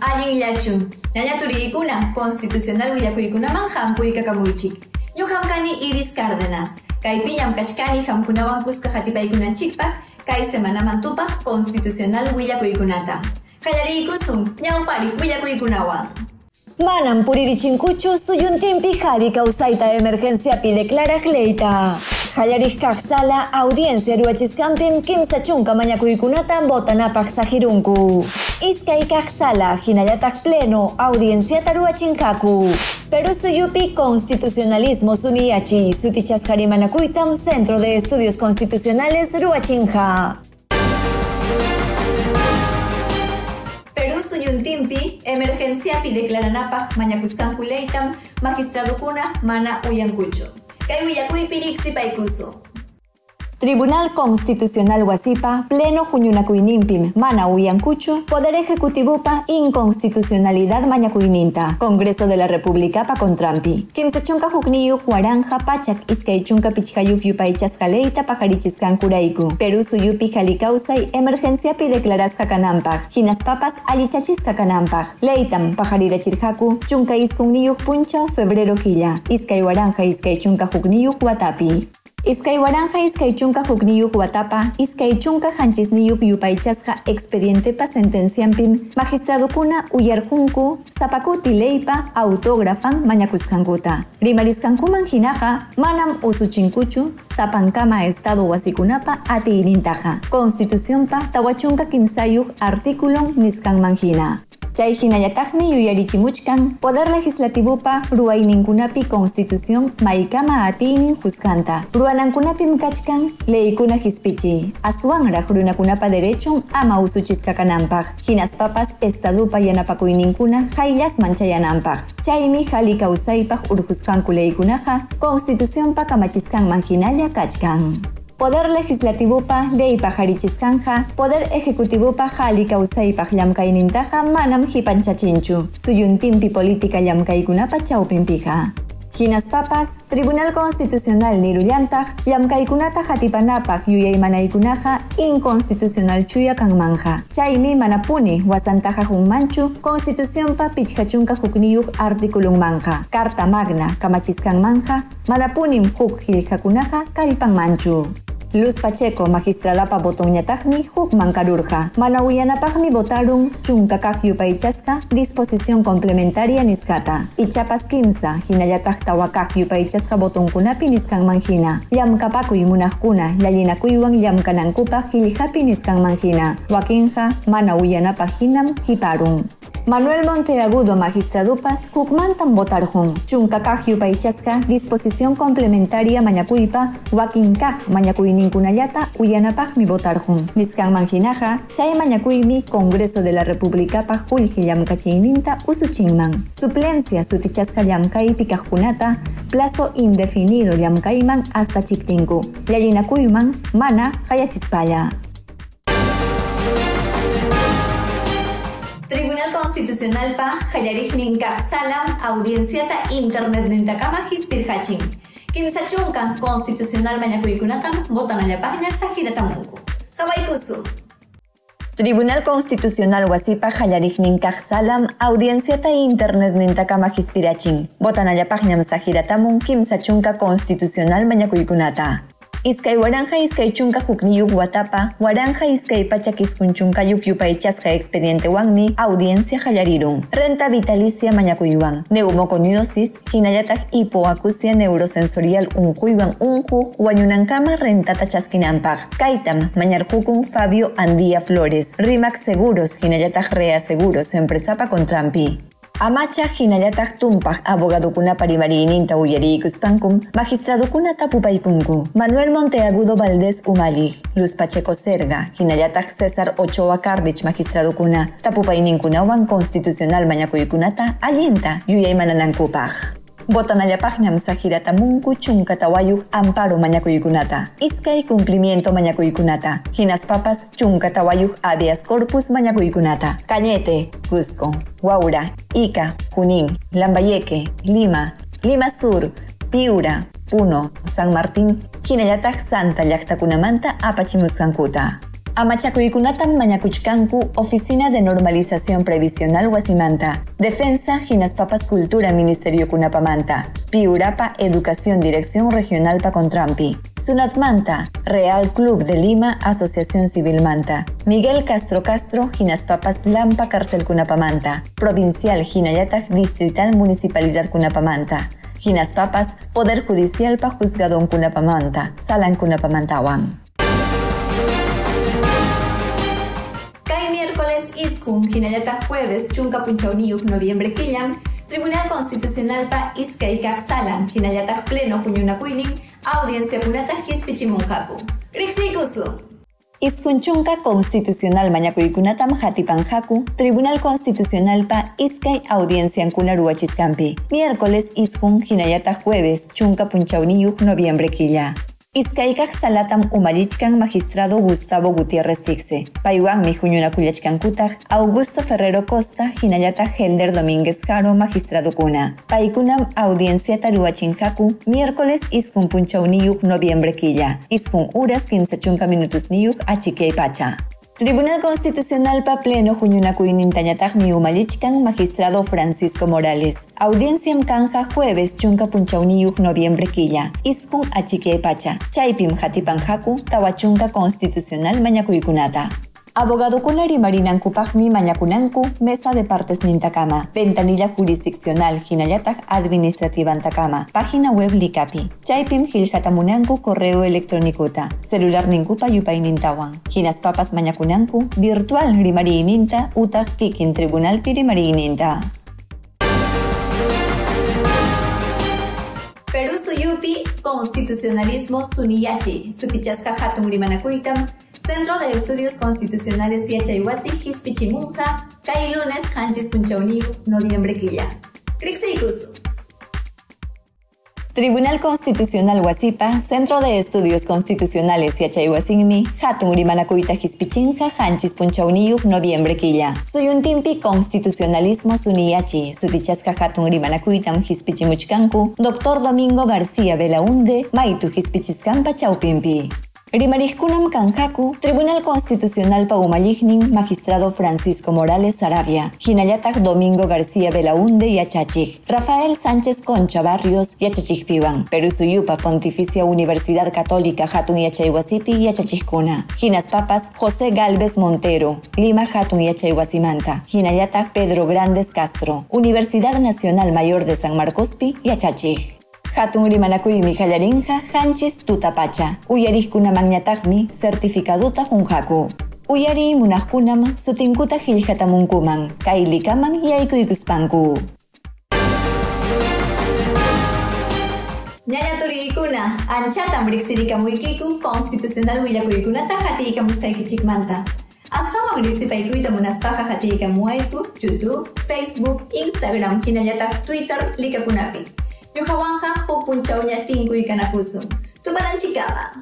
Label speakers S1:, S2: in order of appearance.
S1: Alin ilatxun. Nainaturi ikuna, konstituzional guiako ikuna man jampu ikakamuitxik. Nio jamkani iriz kardenaz. Kaipin jamkatskani jampuna bankuzka jatipa ikunan txikpak, kai semana mantupa konstituzional
S2: guiako ikunata. Kailari ikuzun, nio pari guiako ikunawa. Banan pide klarak leita. Jaiarik kaktzala, audientzia eruatxizkampin, kimzatxunka mainako ikunata botan zahirunku. Iskaykaq sala hinallataq pleno audienciata ruachinkaku. Perú suyupi constitucionalismo suniachi sutichasqarimanakuytam Centro de Estudios Constitucionales ruachinja.
S1: Perú suyuntimpi emergenciapi declaranapaq mañakusqankulaytam magistradukuna mana uyankuchu. Kay willakuypi riqsipaykusu.
S2: Tribunal Constitucional Huasipa, Pleno Juñunacuinimpim, Mana Uyancuchu, Poder Ejecutivupa, Inconstitucionalidad Mañacuininta, Congreso de la República pa Contrampi. Kimsachunka Jukniyu, Huaranja, Pachak, Iskaichunka Pichayuk Yupaichas Jaleita, Pajarichiskan Kuraiku, Perú Suyupi Jalikausai, Emergencia Pi declaras Kakanampaj, Chinas Papas, Alichachis Kakanampaj, Leitam, Pajarira Chirjaku, Chunka Iskuniyu Puncho, Febrero Quilla, Iskay Huaranja, Iskaichunka Jukniyu, Huatapi. Iskay waranja iskay chunka hukniyuq watapa, iskay chunka hanchisniyuq yupaychasqa expedientepa sentenciampim magistradukuna uyarjunku sapakuti leypa autógrafan mañakusqankuta. Rimarisqankuman hinaqa manam usuchinkuchu sapankama estado wasikunapa atiinintaqa. Constitucionpa tawachunka kimsayuq artículon nisqanman hina. Chay hinallataqmi yuyarichimuchkan Poder Legislativopa ruwayninkunapi Constitución maykama atiynin juzganta. Ruwanankunapim kachkan leykuna hispichi. Aswanraq runakunapa derechon ama usuchiskakananpaq. Hinaspapas estadupa yanapakuyninkuna hayllas manchayananpaq. Chaymi hali kawsaypaq urjusqanku leykunaqa Constituciónpa kamachiskanman hinalla kachkan. Poder Legislativopa ley pajarichiscanja, Poder Ejecutivopa jali causaypaj llamkaynintaja manam hipanchachinchu, suyuntimpi política llamkaykunapa chawpinpija. Hinas papas, Tribunal Constitucional nirullantaj, llamkaykunata hatipanapaj yuyaymanaykunaja inconstitucional chuya kanmanja. Chaymi manapuni wasantaja junmanchu, Constituciónpa pichhachunka hukniyuq articulum manja. Carta Magna kamachiskanmanja, manapunim huk hiljakunaja kallpanmanchu. Luz Pacheco, magistradapa botoñatagmi, huk mancarurja. Manauyanapagmi votaron chunkakaj yupaychasqa, disposición complementaria niskata. Ichapas kimsa, hinallataq tawakaj yupaychasqa botonkunapi niskanman hina. Llamkapakuy munajkuna, llallinakuywan llamkanankupaj hiljapi niskanman hina. Wakinja, manauyanapaj hinam hiparun. Manuel Monteagudo Magistradupas Hukmantan Botarjun, Chunkakaj Yupaychasqa, disposición complementaria Mañacuipa, Wakinkaj Mañacuininkunallata, Uyanapaj mi Botarjun. Niskan Manjinaja, Chay Mañacuimi, Congreso de la República Pajulji Yamkachininta, Usuchinman. Suplencia Sutichasqa Yamkai Pikajkunata, plazo indefinido Yamkaiman hasta Chiptinku. Yallinakuyman, Mana, Hayachispaya.
S1: Tribunal Constitucional pa Hayarijninka Salam Audienciata Internet Nintakama Hispirhachin. Kinsachunka Constitucional Mañakuykunatam votan a la página Sajiratamunku. Hawaikusu.
S2: Tribunal Constitucional Wasipa Hayarijninkaj Salam Audienciata Internet Nintakama Hispirachin. Página Sajiratamun Kimsachunka Constitucional Mañakuykunata. Iskay waranja iskay chunka hukniyuk watapa, waranja iskay pachakiskunchunka yuk yupaychasqa expediente wangmi, audiencia hallarirun. Renta vitalicia mañakuywan. Neumoconiosis, hinallataq hipoacusia neurosensorial unjuywan unju, wañunankama rentata chaskinanpaq. Kaitam, mañarjukun Fabio Andía Flores. Rimax Seguros, hinallataq Rea Seguros, empresapa Contrampi. Amacha hinallataq tumpaq abogadukuna parimariininta uyariykuspankum magistradukuna tapupaykunku Manuel Monteagudo Valdés Umali Luz Pacheco Serga hinallataq César Ochoa Cardich magistradukuna tapupayninkunawan constitucional mañakuykunata botan alla pagnam sahira tamunku chunka amparo mañaku yukunata. Izka y cumplimiento mañaku yukunata. Hinas papas chunka tawayu adias corpus mañaku yukunata. Cañete, Cusco, Guaura, Ica, Junín, Lambayeque, Lima, Lima Sur, Piura, Puno, San Martín, Hinayatak Santa Yaktakunamanta Apachimuskankuta. Amachakuykunatam mañakuchkanku Oficina de Normalización Previsional Guasimanta, Defensa Ginas Papas Cultura Ministerio Kunapamanta, Piurapa Educación Dirección Regional Pacontrampi, Sunatmanta, Real Club de Lima Asociación Civil Manta, Miguel Castro Castro Ginas Papas Lampa Cárcel Kunapamanta, Provincial Ginayatak Distrital Municipalidad Kunapamanta, Ginas Papas Poder Judicial Pa Juzgado Kunapamanta, Salan Kunapamantawan.
S1: Iskun jueves chunka punchawniyuq noviembre killam Tribunal Constitucional pa iskay salan hinayata pleno puñunakuynin audiencia kunata hispichimunhaku. Riqsikusu.
S2: Iskunchunka Constitucional Mañakuykunatam Hatipanjaku, Tribunal Constitucional pa Iskay Audiencia Kunaruachiskampi. Miércoles Iskun Hinayata Jueves, Chunka Punchawniyuk Noviembre Quilla. Iskaykaq salatam umalichkan magistrado Gustavo Gutiérrez Tixe. Payuanmi huñunakullachkankutaq Augusto Ferrero Costa hinallata Helder Domínguez Caro magistrado kuna. Paykunam audiencia taruachinjaku miércoles iskun punchawniyuk noviembre quilla. Iskun uras kimsachunka minutos niyuk achiquei pacha. Tribunal Constitucional pa pleno mi umalichkan magistrado Francisco Morales. Audiencia kanja jueves chunka punchawniyuk noviembre quilla. Iskun achique pacha. Chaipim hatipanjaku tawachunka constitucional mañakuykunata. Abogado Kunari Kupagmi Mañakunanku, Mesa de Partes Nintakama, Ventanilla Jurisdiccional Hinayatag Administrativa Antakama, Página web Likapi, Chaipim Gilhatamunanku Correo Electrónicuta, Celular Ninkupa Yupay Nintawan, Hinas Papas Mañakunanku, Virtual Rimari Ininta, Utag Kikin Tribunal Pirimari Ininta.
S1: Perú Suyupi, Constitucionalismo Suniyachi, Sutichasca Hatum Rimanakuitam, Centro de Estudios Constitucionales Yachayhuasi Hispichimunja, Kai Lunes Hanchis Punchauniu, Noviembre Quilla.
S2: Tribunal Constitucional Huasipa, Centro de Estudios Constitucionales Yachayhuasinmi, Hatun Rimanakuita Hispichinja, Hanchis Punchauniu, Noviembre Quilla. Soy un timpi Constitucionalismo Suniachi, Sutichasca Hatun Rimanakuitam Hispichimuchkanku, Doctor Domingo García Belaunde, Maitu Hispichiskampa Chaupimpi. Rimariskunam Kanjaku, Tribunal Constitucional Paumalignin, Magistrado Francisco Morales Arabia, Jinayatak Domingo García Belaunde y Achachig, Rafael Sánchez Concha Barrios y Achachig Piban, Perú Suyupa Pontificia Universidad Católica Hatun y y Achachigkuna, Jinas Papas José Galvez Montero, Lima Hatun y Achayhuasimanta, Jinayatak Pedro Grandes Castro, Universidad Nacional Mayor de San Marcospi y Achachig. Hatungri manaku yumi hallarinja hanchis tutapacha. Uyarikuna magnatagmi certificaduta junjaku. Uyari munajkunam sutinkuta hiljatamunkuman, kailikaman
S1: yaikuykuspanku. Ñañaturikuna, anchatam riksirikamuykiku constitucional willakuykunata hatirikamusaykichikmanta. Asama riksipaykuita munaspaqa aitu YouTube, Facebook, Instagram, hinallataq Twitter likakunapi. Yukawanka pupuncaunya tinggui kana kusum. Tumanan chikala.